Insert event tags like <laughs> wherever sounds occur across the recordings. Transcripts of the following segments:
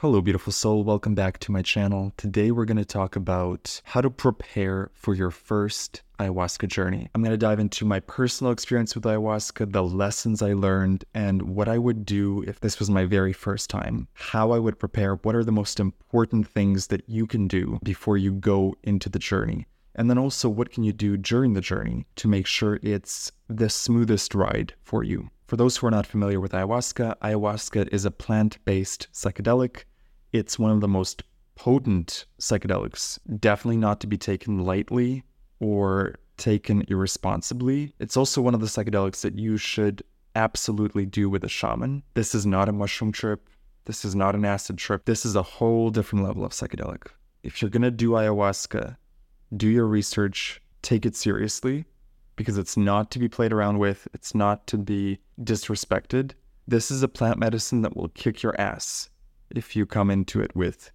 Hello, beautiful soul. Welcome back to my channel. Today, we're going to talk about how to prepare for your first ayahuasca journey. I'm going to dive into my personal experience with ayahuasca, the lessons I learned, and what I would do if this was my very first time, how I would prepare, what are the most important things that you can do before you go into the journey. And then also, what can you do during the journey to make sure it's the smoothest ride for you? For those who are not familiar with ayahuasca, ayahuasca is a plant based psychedelic. It's one of the most potent psychedelics, definitely not to be taken lightly or taken irresponsibly. It's also one of the psychedelics that you should absolutely do with a shaman. This is not a mushroom trip. This is not an acid trip. This is a whole different level of psychedelic. If you're going to do ayahuasca, do your research, take it seriously because it's not to be played around with, it's not to be disrespected. This is a plant medicine that will kick your ass if you come into it with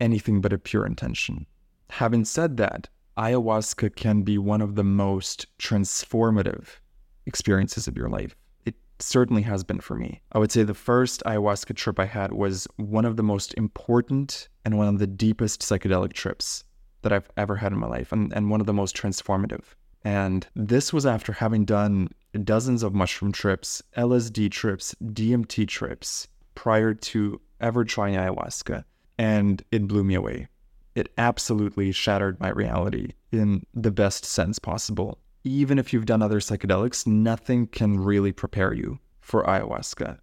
anything but a pure intention. Having said that, ayahuasca can be one of the most transformative experiences of your life. It certainly has been for me. I would say the first ayahuasca trip I had was one of the most important and one of the deepest psychedelic trips that I've ever had in my life, and, and one of the most transformative. And this was after having done dozens of mushroom trips, LSD trips, DMT trips prior to ever trying ayahuasca. And it blew me away. It absolutely shattered my reality in the best sense possible. Even if you've done other psychedelics, nothing can really prepare you for ayahuasca.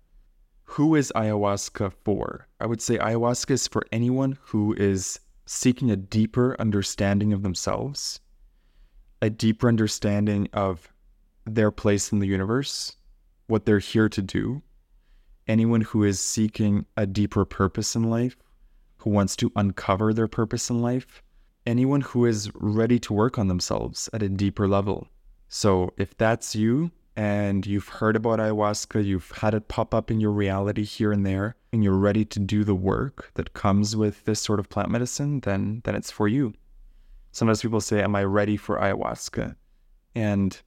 Who is ayahuasca for? I would say ayahuasca is for anyone who is seeking a deeper understanding of themselves a deeper understanding of their place in the universe, what they're here to do. Anyone who is seeking a deeper purpose in life, who wants to uncover their purpose in life, anyone who is ready to work on themselves at a deeper level. So, if that's you and you've heard about ayahuasca, you've had it pop up in your reality here and there, and you're ready to do the work that comes with this sort of plant medicine, then then it's for you sometimes people say, Am I ready for ayahuasca? And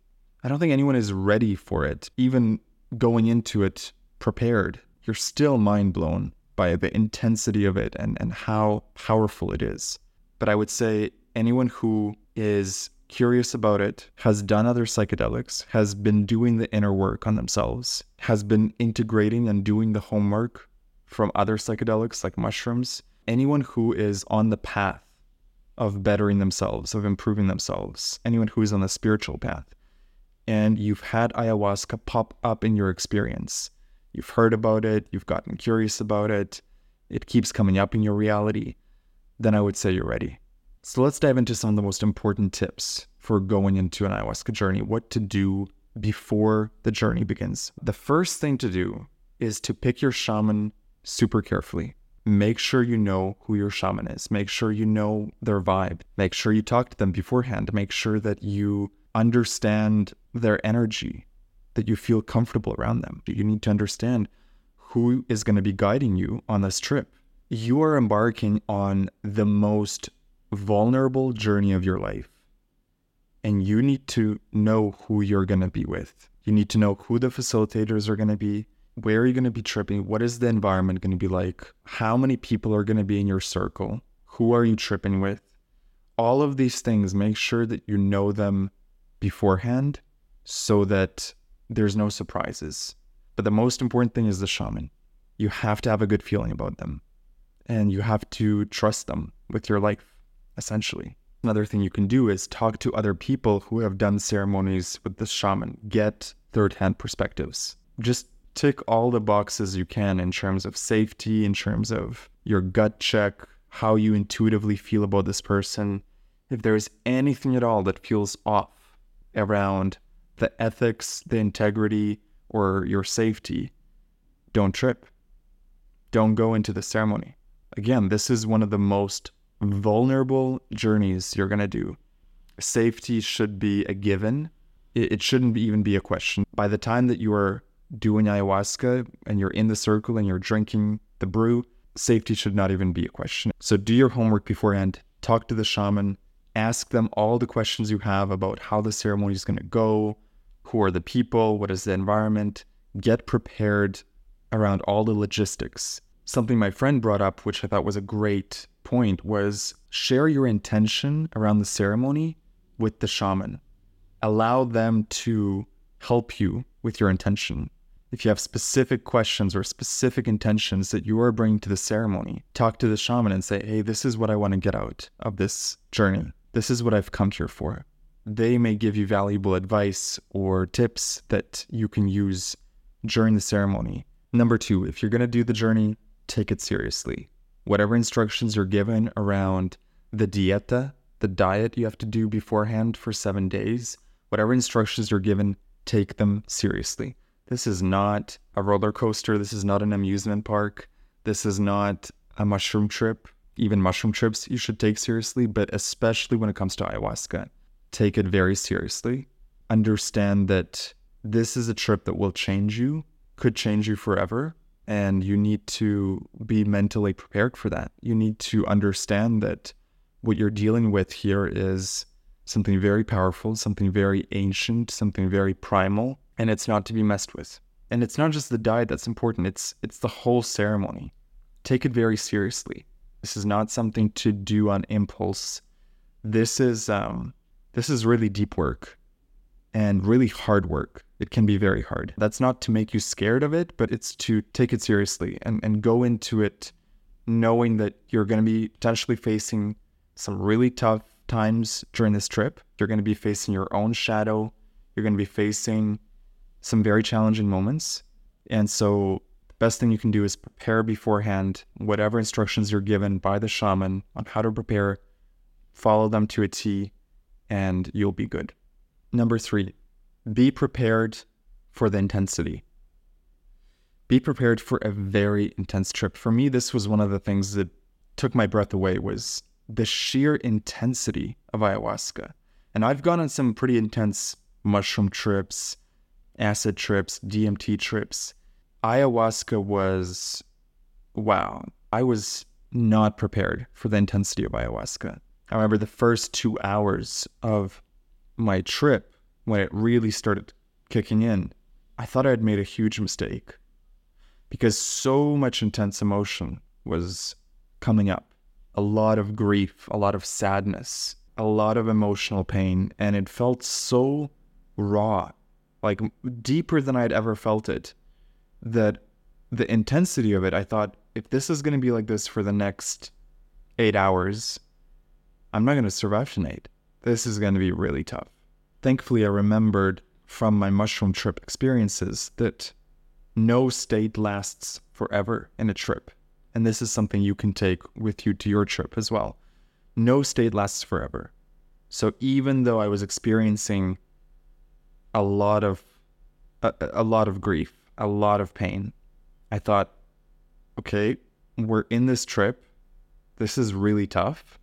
I don't think anyone is ready for it, even going into it prepared. You're still mind blown by the intensity of it and, and how powerful it is. But I would say anyone who is curious about it, has done other psychedelics, has been doing the inner work on themselves, has been integrating and doing the homework from other psychedelics like mushrooms, anyone who is on the path of bettering themselves, of improving themselves, anyone who is on the spiritual path, and you've had ayahuasca pop up in your experience, you've heard about it, you've gotten curious about it, it keeps coming up in your reality, then I would say you're ready. So let's dive into some of the most important tips for going into an ayahuasca journey, what to do before the journey begins. The first thing to do is to pick your shaman super carefully make sure you know who your shaman is. Make sure you know their vibe. Make sure you talk to them beforehand. Make sure that you understand their energy, that you feel comfortable around them. You need to understand who is going to be guiding you on this trip. You are embarking on the most vulnerable journey of your life. And you need to know who you're going to be with. You need to know who the facilitators are going to be where are you going to be tripping? What is the environment going to be like? How many people are going to be in your circle? Who are you tripping with? All of these things, make sure that you know them beforehand so that there's no surprises. But the most important thing is the shaman. You have to have a good feeling about them and you have to trust them with your life, essentially. Another thing you can do is talk to other people who have done ceremonies with the shaman, get third hand perspectives. Just tick all the boxes you can in terms of safety, in terms of your gut check, how you intuitively feel about this person. If there's anything at all that feels off around the ethics, the integrity, or your safety, don't trip. Don't go into the ceremony. Again, this is one of the most vulnerable journeys you're going to do. Safety should be a given. It shouldn't even be a question. By the time that you are doing ayahuasca and you're in the circle and you're drinking the brew, safety should not even be a question. So do your homework beforehand, talk to the shaman, ask them all the questions you have about how the ceremony is going to go, who are the people, what is the environment, get prepared around all the logistics. Something my friend brought up, which I thought was a great point, was share your intention around the ceremony with the shaman. Allow them to help you with your intention if you have specific questions or specific intentions that you are bringing to the ceremony, talk to the shaman and say, hey, this is what I want to get out of this journey. This is what I've come here for. They may give you valuable advice or tips that you can use during the ceremony. Number two, if you're going to do the journey, take it seriously. Whatever instructions you're given around the dieta, the diet you have to do beforehand for seven days, whatever instructions you're given, take them seriously. This is not a roller coaster. This is not an amusement park. This is not a mushroom trip. Even mushroom trips you should take seriously, but especially when it comes to ayahuasca, take it very seriously. Understand that this is a trip that will change you, could change you forever. And you need to be mentally prepared for that. You need to understand that what you're dealing with here is something very powerful, something very ancient, something very primal, and it's not to be messed with. And it's not just the diet that's important, it's it's the whole ceremony. Take it very seriously. This is not something to do on impulse. This is um this is really deep work and really hard work. It can be very hard. That's not to make you scared of it, but it's to take it seriously and, and go into it knowing that you're going to be potentially facing some really tough times during this trip. You're going to be facing your own shadow. You're going to be facing some very challenging moments. And so, the best thing you can do is prepare beforehand, whatever instructions you're given by the shaman on how to prepare, follow them to a T, and you'll be good. Number three, be prepared for the intensity. Be prepared for a very intense trip. For me, this was one of the things that took my breath away was the sheer intensity of ayahuasca. And I've gone on some pretty intense mushroom trips acid trips, DMT trips. Ayahuasca was, wow, I was not prepared for the intensity of ayahuasca. I remember the first two hours of my trip when it really started kicking in, I thought I had made a huge mistake because so much intense emotion was coming up. A lot of grief, a lot of sadness, a lot of emotional pain, and it felt so raw, like deeper than I'd ever felt it, that the intensity of it, I thought, if this is going to be like this for the next eight hours, I'm not going to survive tonight. This is going to be really tough. Thankfully, I remembered from my mushroom trip experiences that no state lasts forever in a trip. And this is something you can take with you to your trip as well. No state lasts forever. So even though I was experiencing a lot of a, a lot of grief, a lot of pain, I thought, okay, we're in this trip. This is really tough,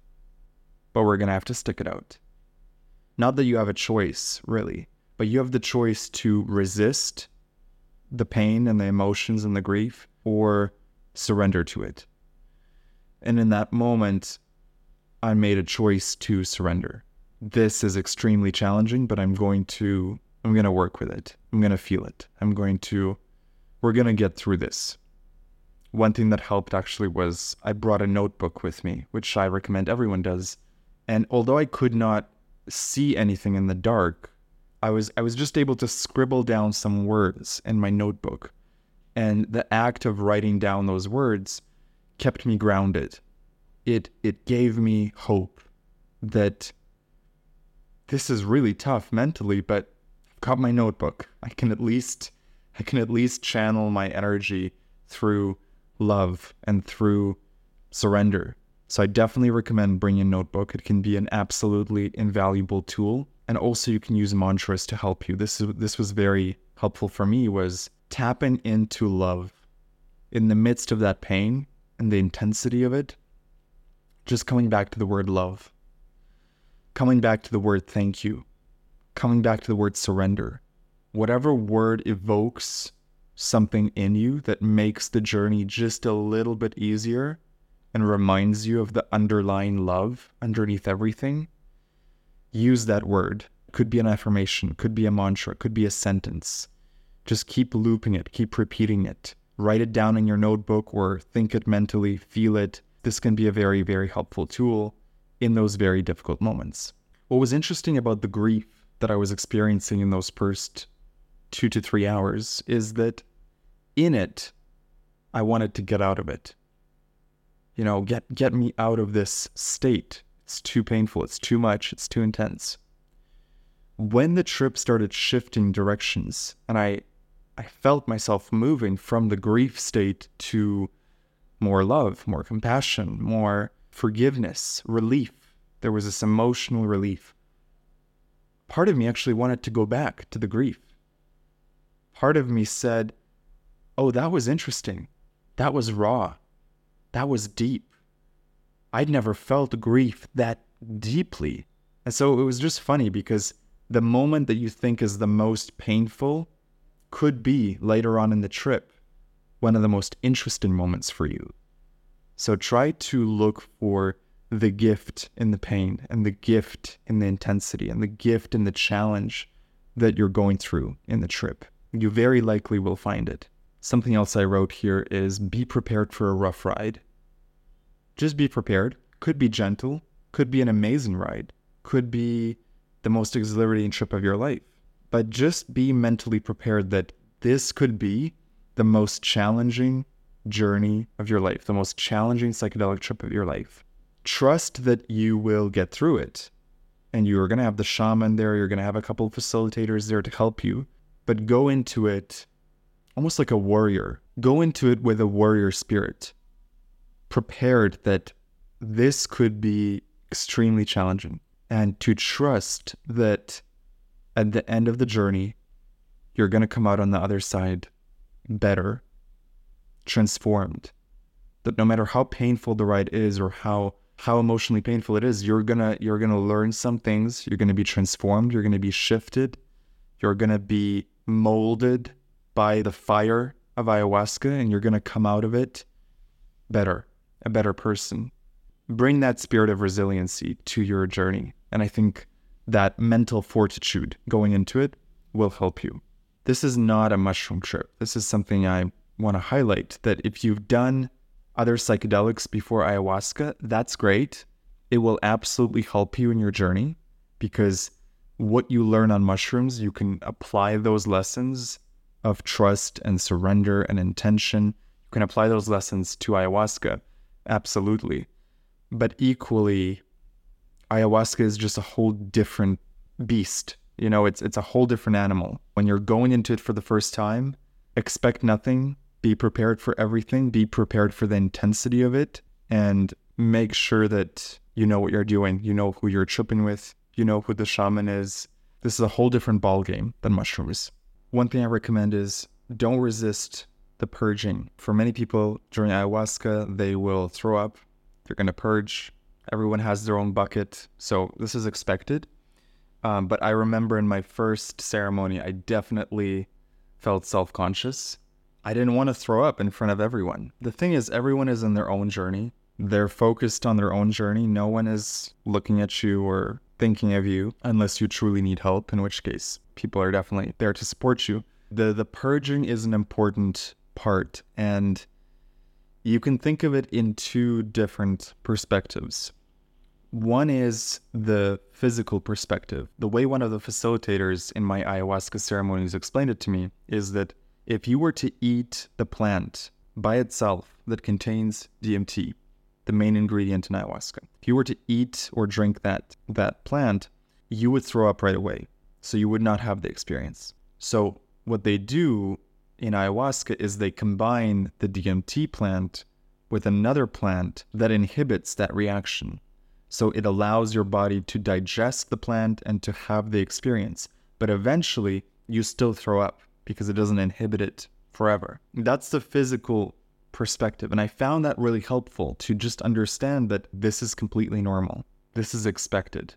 but we're going to have to stick it out. Not that you have a choice, really, but you have the choice to resist the pain and the emotions and the grief or surrender to it. And in that moment, I made a choice to surrender. This is extremely challenging, but I'm going to I'm going to work with it. I'm going to feel it. I'm going to we're going to get through this. One thing that helped actually was I brought a notebook with me, which I recommend everyone does. And although I could not see anything in the dark, I was I was just able to scribble down some words in my notebook. And the act of writing down those words kept me grounded. It it gave me hope that this is really tough mentally, but I've got my notebook. I can at least I can at least channel my energy through love and through surrender. So I definitely recommend bringing a notebook. It can be an absolutely invaluable tool. And also you can use mantras to help you. This is this was very helpful for me was tapping into love in the midst of that pain and the intensity of it. Just coming back to the word love. Coming back to the word thank you. Coming back to the word surrender whatever word evokes something in you that makes the journey just a little bit easier and reminds you of the underlying love underneath everything, use that word. Could be an affirmation, could be a mantra, could be a sentence. Just keep looping it, keep repeating it. Write it down in your notebook or think it mentally, feel it. This can be a very, very helpful tool in those very difficult moments. What was interesting about the grief that I was experiencing in those first two to three hours is that in it, I wanted to get out of it. You know, get get me out of this state. It's too painful. It's too much. It's too intense. When the trip started shifting directions, and I, I felt myself moving from the grief state to more love, more compassion, more forgiveness, relief. There was this emotional relief. Part of me actually wanted to go back to the grief part of me said, Oh, that was interesting. That was raw. That was deep. I'd never felt grief that deeply. And so it was just funny because the moment that you think is the most painful could be later on in the trip one of the most interesting moments for you. So try to look for the gift in the pain and the gift in the intensity and the gift in the challenge that you're going through in the trip you very likely will find it. Something else I wrote here is be prepared for a rough ride. Just be prepared. Could be gentle, could be an amazing ride, could be the most exhilarating trip of your life. But just be mentally prepared that this could be the most challenging journey of your life, the most challenging psychedelic trip of your life. Trust that you will get through it. And you're going to have the shaman there, you're going to have a couple of facilitators there to help you but go into it almost like a warrior. Go into it with a warrior spirit, prepared that this could be extremely challenging, and to trust that at the end of the journey, you're going to come out on the other side better, transformed. That no matter how painful the ride is or how how emotionally painful it is, you're gonna you're gonna learn some things. You're gonna be transformed. You're gonna be shifted. You're gonna be molded by the fire of ayahuasca and you're going to come out of it better, a better person. Bring that spirit of resiliency to your journey. And I think that mental fortitude going into it will help you. This is not a mushroom trip. This is something I want to highlight that if you've done other psychedelics before ayahuasca, that's great. it will absolutely help you in your journey because what you learn on mushrooms, you can apply those lessons of trust and surrender and intention. You can apply those lessons to ayahuasca, absolutely. But equally, ayahuasca is just a whole different beast. You know, it's it's a whole different animal. When you're going into it for the first time, expect nothing, be prepared for everything, be prepared for the intensity of it, and make sure that you know what you're doing. You know who you're tripping with, you know who the shaman is. This is a whole different ball game than mushrooms. One thing I recommend is don't resist the purging. For many people during ayahuasca, they will throw up, they're going to purge. Everyone has their own bucket, so this is expected. Um, but I remember in my first ceremony, I definitely felt self conscious. I didn't want to throw up in front of everyone. The thing is, everyone is in their own journey. They're focused on their own journey. No one is looking at you or thinking of you unless you truly need help, in which case people are definitely there to support you. The the purging is an important part and you can think of it in two different perspectives. One is the physical perspective. The way one of the facilitators in my ayahuasca ceremonies explained it to me is that if you were to eat the plant by itself that contains DMT, the main ingredient in ayahuasca, if you were to eat or drink that that plant, you would throw up right away. So you would not have the experience. So what they do in ayahuasca is they combine the DMT plant with another plant that inhibits that reaction. So it allows your body to digest the plant and to have the experience. But eventually, you still throw up because it doesn't inhibit it forever. That's the physical perspective. And I found that really helpful to just understand that this is completely normal. This is expected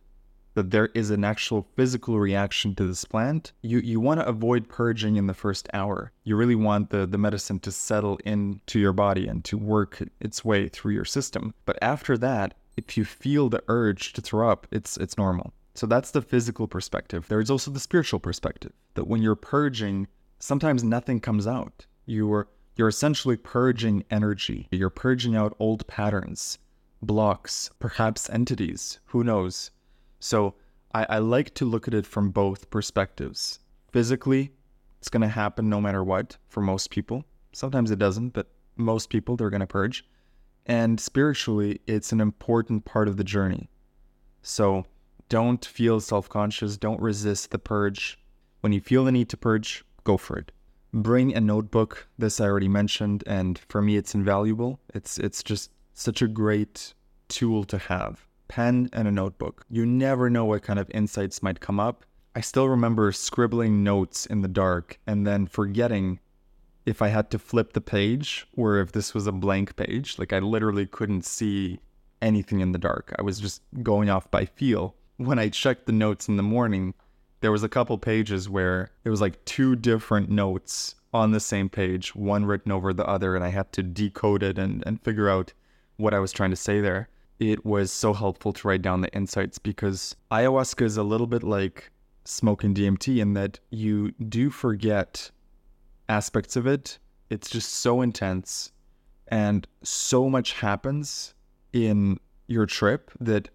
that there is an actual physical reaction to this plant, you, you want to avoid purging in the first hour. You really want the, the medicine to settle into your body and to work its way through your system. But after that, if you feel the urge to throw up, it's it's normal. So that's the physical perspective. There's also the spiritual perspective that when you're purging, sometimes nothing comes out. You're you're essentially purging energy. You're purging out old patterns, blocks, perhaps entities, who knows. So I, I like to look at it from both perspectives. Physically, it's going to happen no matter what for most people. Sometimes it doesn't, but most people, they're going to purge. And spiritually, it's an important part of the journey. So don't feel self conscious. Don't resist the purge. When you feel the need to purge, go for it. Bring a notebook. This I already mentioned, and for me, it's invaluable. It's it's just such a great tool to have pen and a notebook. You never know what kind of insights might come up. I still remember scribbling notes in the dark and then forgetting if I had to flip the page or if this was a blank page. Like I literally couldn't see anything in the dark. I was just going off by feel. When I checked the notes in the morning, there was a couple pages where it was like two different notes on the same page, one written over the other, and I had to decode it and, and figure out what I was trying to say there it was so helpful to write down the insights because ayahuasca is a little bit like smoking DMT in that you do forget aspects of it. It's just so intense and so much happens in your trip that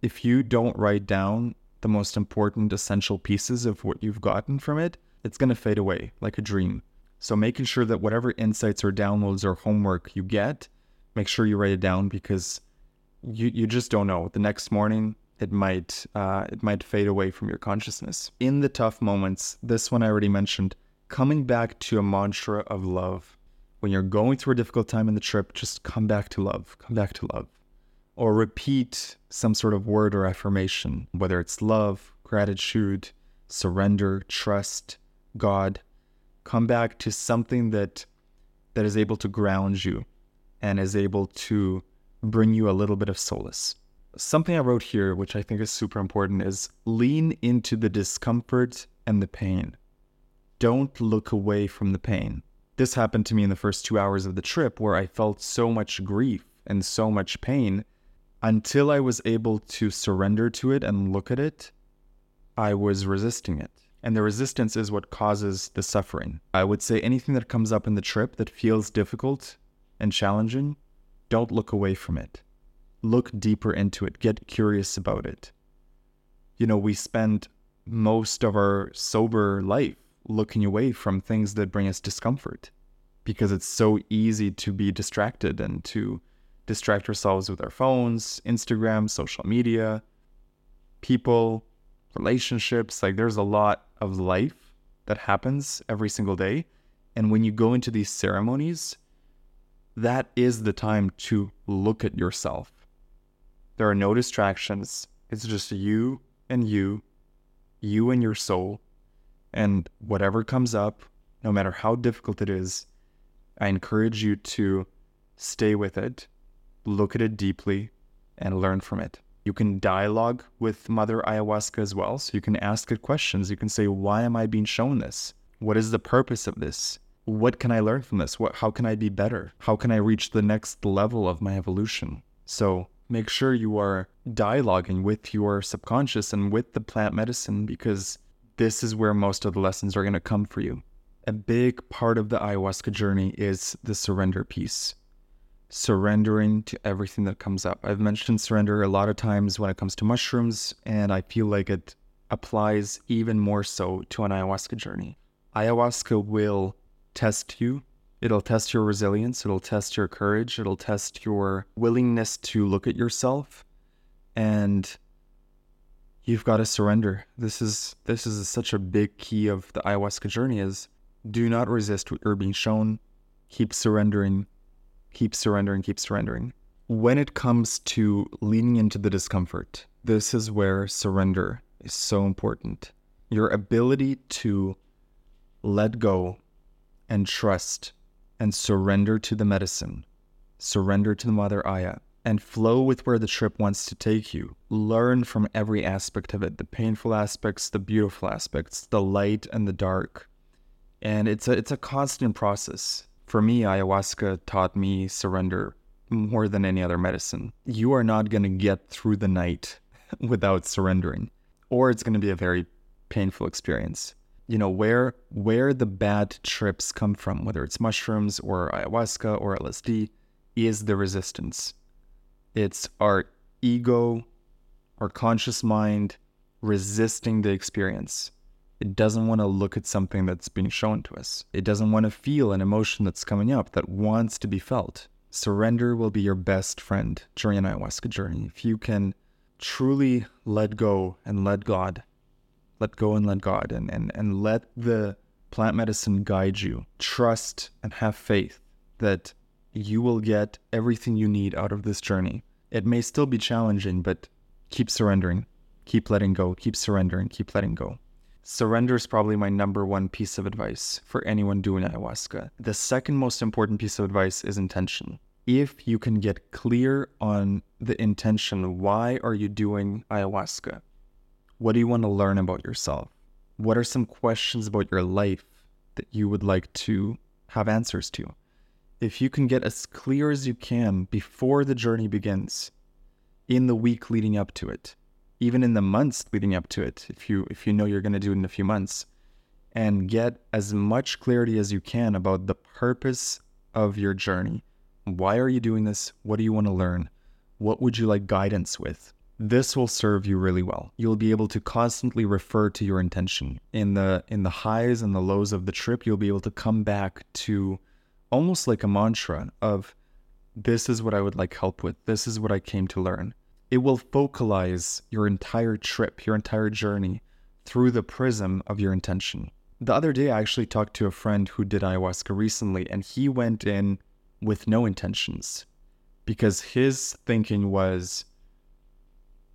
if you don't write down the most important essential pieces of what you've gotten from it, it's going to fade away like a dream. So making sure that whatever insights or downloads or homework you get, make sure you write it down because you you just don't know. The next morning, it might uh, it might fade away from your consciousness. In the tough moments, this one I already mentioned, coming back to a mantra of love. When you're going through a difficult time in the trip, just come back to love. Come back to love. Or repeat some sort of word or affirmation, whether it's love, gratitude, surrender, trust, God. Come back to something that that is able to ground you and is able to bring you a little bit of solace. Something I wrote here, which I think is super important, is lean into the discomfort and the pain. Don't look away from the pain. This happened to me in the first two hours of the trip where I felt so much grief and so much pain. Until I was able to surrender to it and look at it, I was resisting it. And the resistance is what causes the suffering. I would say anything that comes up in the trip that feels difficult and challenging, don't look away from it. look deeper into it, get curious about it. You know, we spend most of our sober life looking away from things that bring us discomfort because it's so easy to be distracted and to distract ourselves with our phones, Instagram, social media, people, relationships. Like there's a lot of life that happens every single day. And when you go into these ceremonies, that is the time to look at yourself. There are no distractions. It's just you and you, you and your soul. And whatever comes up, no matter how difficult it is, I encourage you to stay with it, look at it deeply, and learn from it. You can dialogue with Mother Ayahuasca as well. So you can ask it questions. You can say, Why am I being shown this? What is the purpose of this? What can I learn from this? What, how can I be better? How can I reach the next level of my evolution? So make sure you are dialoguing with your subconscious and with the plant medicine because this is where most of the lessons are going to come for you a big part of the ayahuasca journey is the surrender piece. Surrendering to everything that comes up. I've mentioned surrender a lot of times when it comes to mushrooms, and I feel like it applies even more so to an ayahuasca journey. Ayahuasca will test you. It'll test your resilience, it'll test your courage, it'll test your willingness to look at yourself and you've got to surrender. This is this is such a big key of the ayahuasca journey is do not resist what you're being shown. Keep surrendering, keep surrendering, keep surrendering. When it comes to leaning into the discomfort, this is where surrender is so important. Your ability to let go and trust and surrender to the medicine, surrender to the Mother Aya, and flow with where the trip wants to take you. Learn from every aspect of it the painful aspects, the beautiful aspects, the light and the dark and it's a it's a constant process. For me, ayahuasca taught me surrender more than any other medicine. You are not going to get through the night <laughs> without surrendering, or it's going to be a very painful experience. You know where where the bad trips come from, whether it's mushrooms or ayahuasca or LSD, is the resistance. It's our ego, our conscious mind resisting the experience. It doesn't want to look at something that's being shown to us. It doesn't want to feel an emotion that's coming up that wants to be felt. Surrender will be your best friend during an ayahuasca journey. If you can truly let go and let God, let go and let God, and, and, and let the plant medicine guide you, trust and have faith that you will get everything you need out of this journey. It may still be challenging, but keep surrendering, keep letting go, keep surrendering, keep letting go. Surrender is probably my number one piece of advice for anyone doing ayahuasca. The second most important piece of advice is intention. If you can get clear on the intention, why are you doing ayahuasca? What do you want to learn about yourself? What are some questions about your life that you would like to have answers to? If you can get as clear as you can before the journey begins, in the week leading up to it, even in the months leading up to it, if you if you know you're going to do it in a few months, and get as much clarity as you can about the purpose of your journey. Why are you doing this? What do you want to learn? What would you like guidance with? This will serve you really well. You'll be able to constantly refer to your intention. In the in the highs and the lows of the trip, you'll be able to come back to almost like a mantra of this is what I would like help with. This is what I came to learn it will focalize your entire trip, your entire journey through the prism of your intention. The other day, I actually talked to a friend who did ayahuasca recently, and he went in with no intentions because his thinking was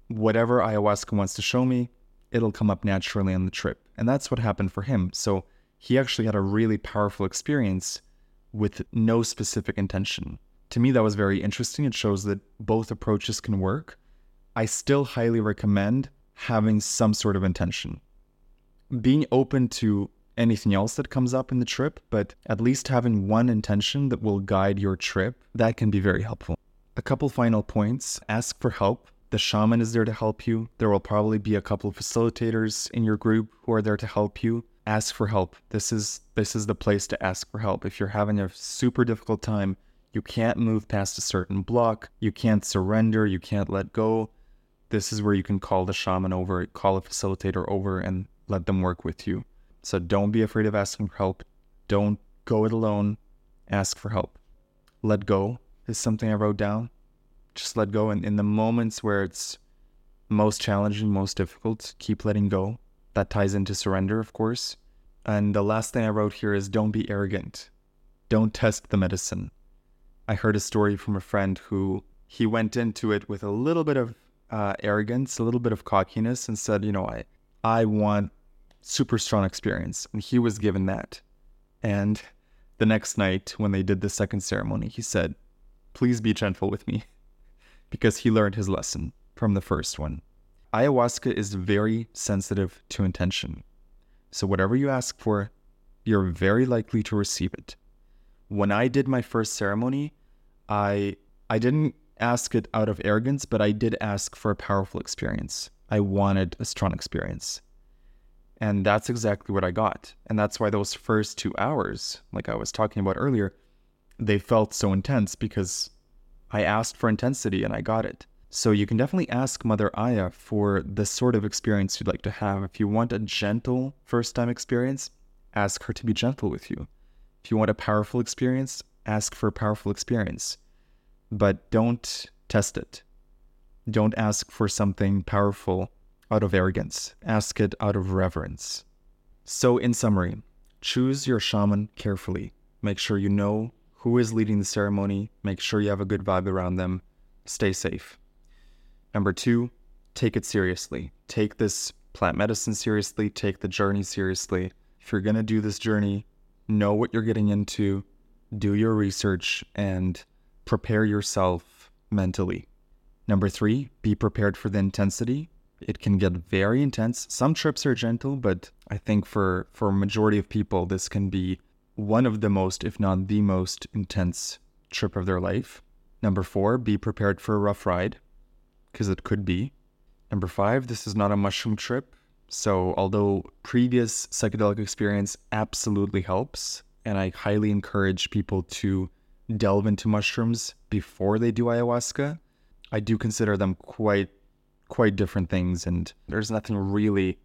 whatever ayahuasca wants to show me, it'll come up naturally on the trip. And that's what happened for him. So he actually had a really powerful experience with no specific intention. To me, that was very interesting. It shows that both approaches can work. I still highly recommend having some sort of intention. Being open to anything else that comes up in the trip, but at least having one intention that will guide your trip, that can be very helpful. A couple final points ask for help. The shaman is there to help you. There will probably be a couple of facilitators in your group who are there to help you. Ask for help. This is this is the place to ask for help. If you're having a super difficult time, You can't move past a certain block. You can't surrender. You can't let go. This is where you can call the shaman over, call a facilitator over, and let them work with you. So don't be afraid of asking for help. Don't go it alone. Ask for help. Let go is something I wrote down. Just let go. And in the moments where it's most challenging, most difficult, keep letting go. That ties into surrender, of course. And the last thing I wrote here is don't be arrogant. Don't test the medicine. I heard a story from a friend who he went into it with a little bit of uh, arrogance, a little bit of cockiness, and said, you know, I, I want super strong experience. And he was given that. And the next night, when they did the second ceremony, he said, please be gentle with me <laughs> because he learned his lesson from the first one. Ayahuasca is very sensitive to intention. So, whatever you ask for, you're very likely to receive it. When I did my first ceremony, I I didn't ask it out of arrogance, but I did ask for a powerful experience. I wanted a strong experience. And that's exactly what I got. And that's why those first two hours, like I was talking about earlier, they felt so intense because I asked for intensity and I got it. So you can definitely ask Mother Aya for the sort of experience you'd like to have. If you want a gentle first time experience, ask her to be gentle with you. If you want a powerful experience, ask for a powerful experience. But don't test it. Don't ask for something powerful out of arrogance. Ask it out of reverence. So, in summary, choose your shaman carefully. Make sure you know who is leading the ceremony. Make sure you have a good vibe around them. Stay safe. Number two, take it seriously. Take this plant medicine seriously. Take the journey seriously. If you're going to do this journey, know what you're getting into, do your research, and prepare yourself mentally. Number three, be prepared for the intensity. It can get very intense. Some trips are gentle, but I think for, for a majority of people, this can be one of the most, if not the most intense trip of their life. Number four, be prepared for a rough ride because it could be. Number five, this is not a mushroom trip. So, although previous psychedelic experience absolutely helps, and I highly encourage people to delve into mushrooms before they do ayahuasca, I do consider them quite quite different things and there's nothing really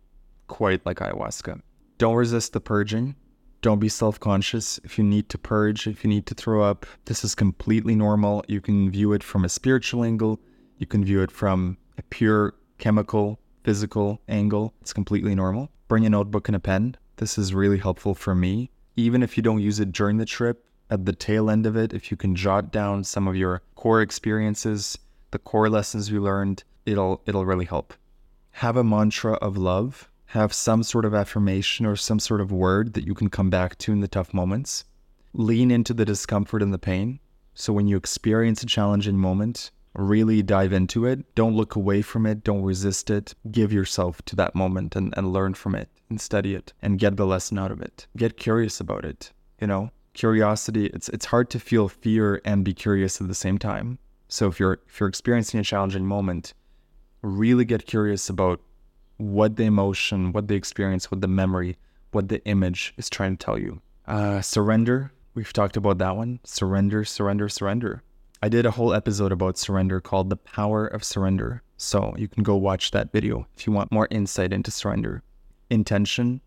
quite like ayahuasca. Don't resist the purging. Don't be self-conscious if you need to purge, if you need to throw up. This is completely normal. You can view it from a spiritual angle, you can view it from a pure chemical, physical angle. It's completely normal. Bring a notebook and a pen. This is really helpful for me. Even if you don't use it during the trip, at the tail end of it, if you can jot down some of your core experiences, the core lessons you learned, it'll it'll really help. Have a mantra of love. Have some sort of affirmation or some sort of word that you can come back to in the tough moments. Lean into the discomfort and the pain. So when you experience a challenging moment, really dive into it. Don't look away from it. Don't resist it. Give yourself to that moment and, and learn from it and study it and get the lesson out of it. Get curious about it. You know, curiosity, it's it's hard to feel fear and be curious at the same time. So if you're if you're experiencing a challenging moment, really get curious about what the emotion, what the experience, what the memory, what the image is trying to tell you. Uh, surrender. We've talked about that one. Surrender, surrender, surrender. I did a whole episode about surrender called The Power of Surrender. So you can go watch that video if you want more insight into surrender. Intention.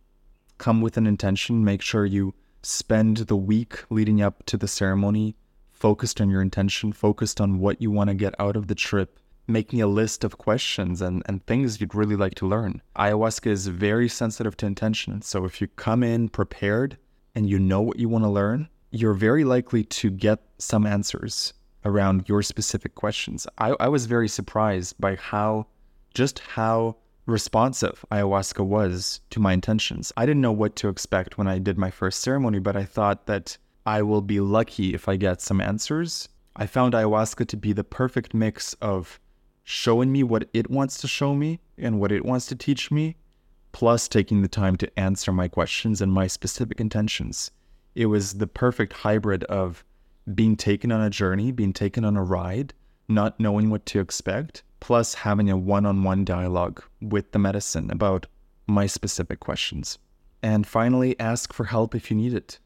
Come with an intention. Make sure you spend the week leading up to the ceremony focused on your intention, focused on what you want to get out of the trip, making a list of questions and, and things you'd really like to learn. Ayahuasca is very sensitive to intention. So if you come in prepared and you know what you want to learn, you're very likely to get some answers around your specific questions. I, I was very surprised by how, just how responsive ayahuasca was to my intentions. I didn't know what to expect when I did my first ceremony, but I thought that I will be lucky if I get some answers. I found ayahuasca to be the perfect mix of showing me what it wants to show me and what it wants to teach me, plus taking the time to answer my questions and my specific intentions. It was the perfect hybrid of being taken on a journey, being taken on a ride, not knowing what to expect, plus having a one on one dialogue with the medicine about my specific questions. And finally, ask for help if you need it.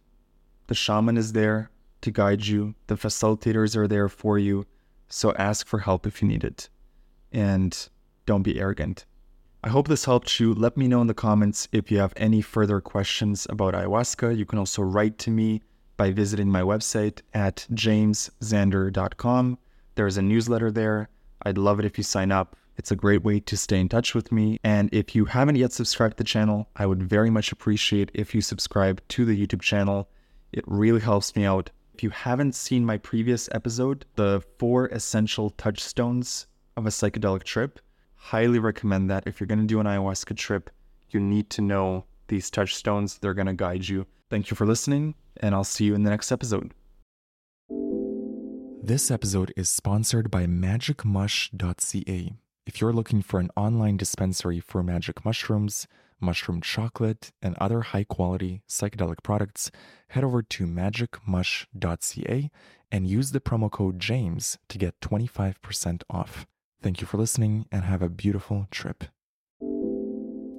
The shaman is there. to guide you. The facilitators are there for you. So ask for help if you need it. And don't be arrogant. I hope this helped you. Let me know in the comments if you have any further questions about ayahuasca. You can also write to me by visiting my website at jamesxander.com. There's a newsletter there. I'd love it if you sign up. It's a great way to stay in touch with me. And if you haven't yet subscribed to the channel, I would very much appreciate if you subscribe to the YouTube channel. It really helps me out. If you haven't seen my previous episode, the four essential touchstones of a psychedelic trip, highly recommend that. If you're going to do an ayahuasca trip, you need to know these touchstones. They're going to guide you. Thank you for listening, and I'll see you in the next episode. This episode is sponsored by magicmush.ca. If you're looking for an online dispensary for magic mushrooms, mushroom chocolate, and other high quality psychedelic products, head over to magicmush.ca and use the promo code JAMES to get 25% off. Thank you for listening and have a beautiful trip.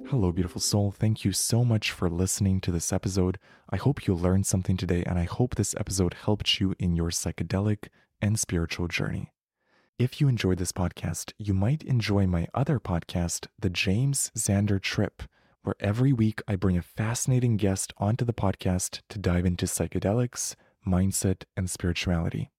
Hello, beautiful soul. Thank you so much for listening to this episode. I hope you learned something today, and I hope this episode helped you in your psychedelic and spiritual journey. If you enjoyed this podcast, you might enjoy my other podcast, The James Xander Trip, where every week I bring a fascinating guest onto the podcast to dive into psychedelics, mindset, and spirituality.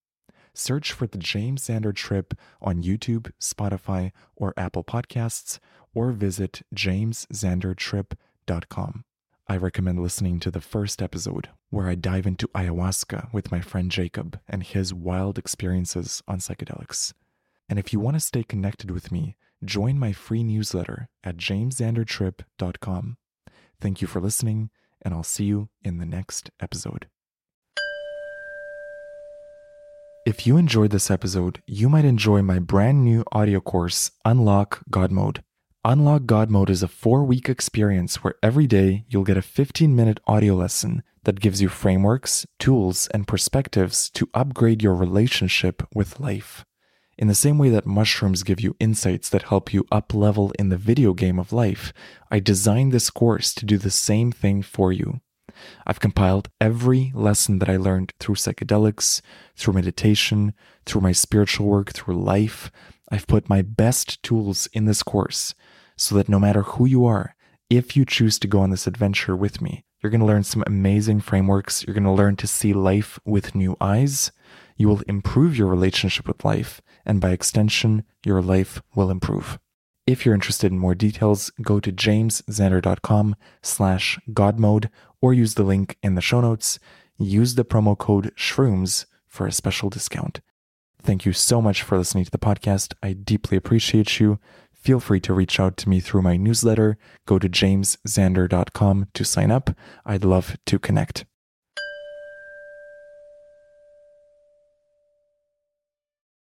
Search for the James Xander Trip on YouTube, Spotify, or Apple Podcasts, or visit jamesxandertrip.com. I recommend listening to the first episode, where I dive into ayahuasca with my friend Jacob and his wild experiences on psychedelics. And if you want to stay connected with me, join my free newsletter at jamesxandertrip.com. Thank you for listening, and I'll see you in the next episode. If you enjoyed this episode, you might enjoy my brand new audio course, Unlock God Mode. Unlock God Mode is a four week experience where every day you'll get a 15 minute audio lesson that gives you frameworks, tools, and perspectives to upgrade your relationship with life. In the same way that mushrooms give you insights that help you up level in the video game of life, I designed this course to do the same thing for you. I've compiled every lesson that I learned through psychedelics, through meditation, through my spiritual work, through life. I've put my best tools in this course so that no matter who you are, if you choose to go on this adventure with me, you're going to learn some amazing frameworks. You're going to learn to see life with new eyes. You will improve your relationship with life, and by extension, your life will improve. If you're interested in more details, go to jamesxander.com slash godmode or use the link in the show notes. Use the promo code SHROOMS for a special discount. Thank you so much for listening to the podcast. I deeply appreciate you. Feel free to reach out to me through my newsletter. Go to jamesxander.com to sign up. I'd love to connect.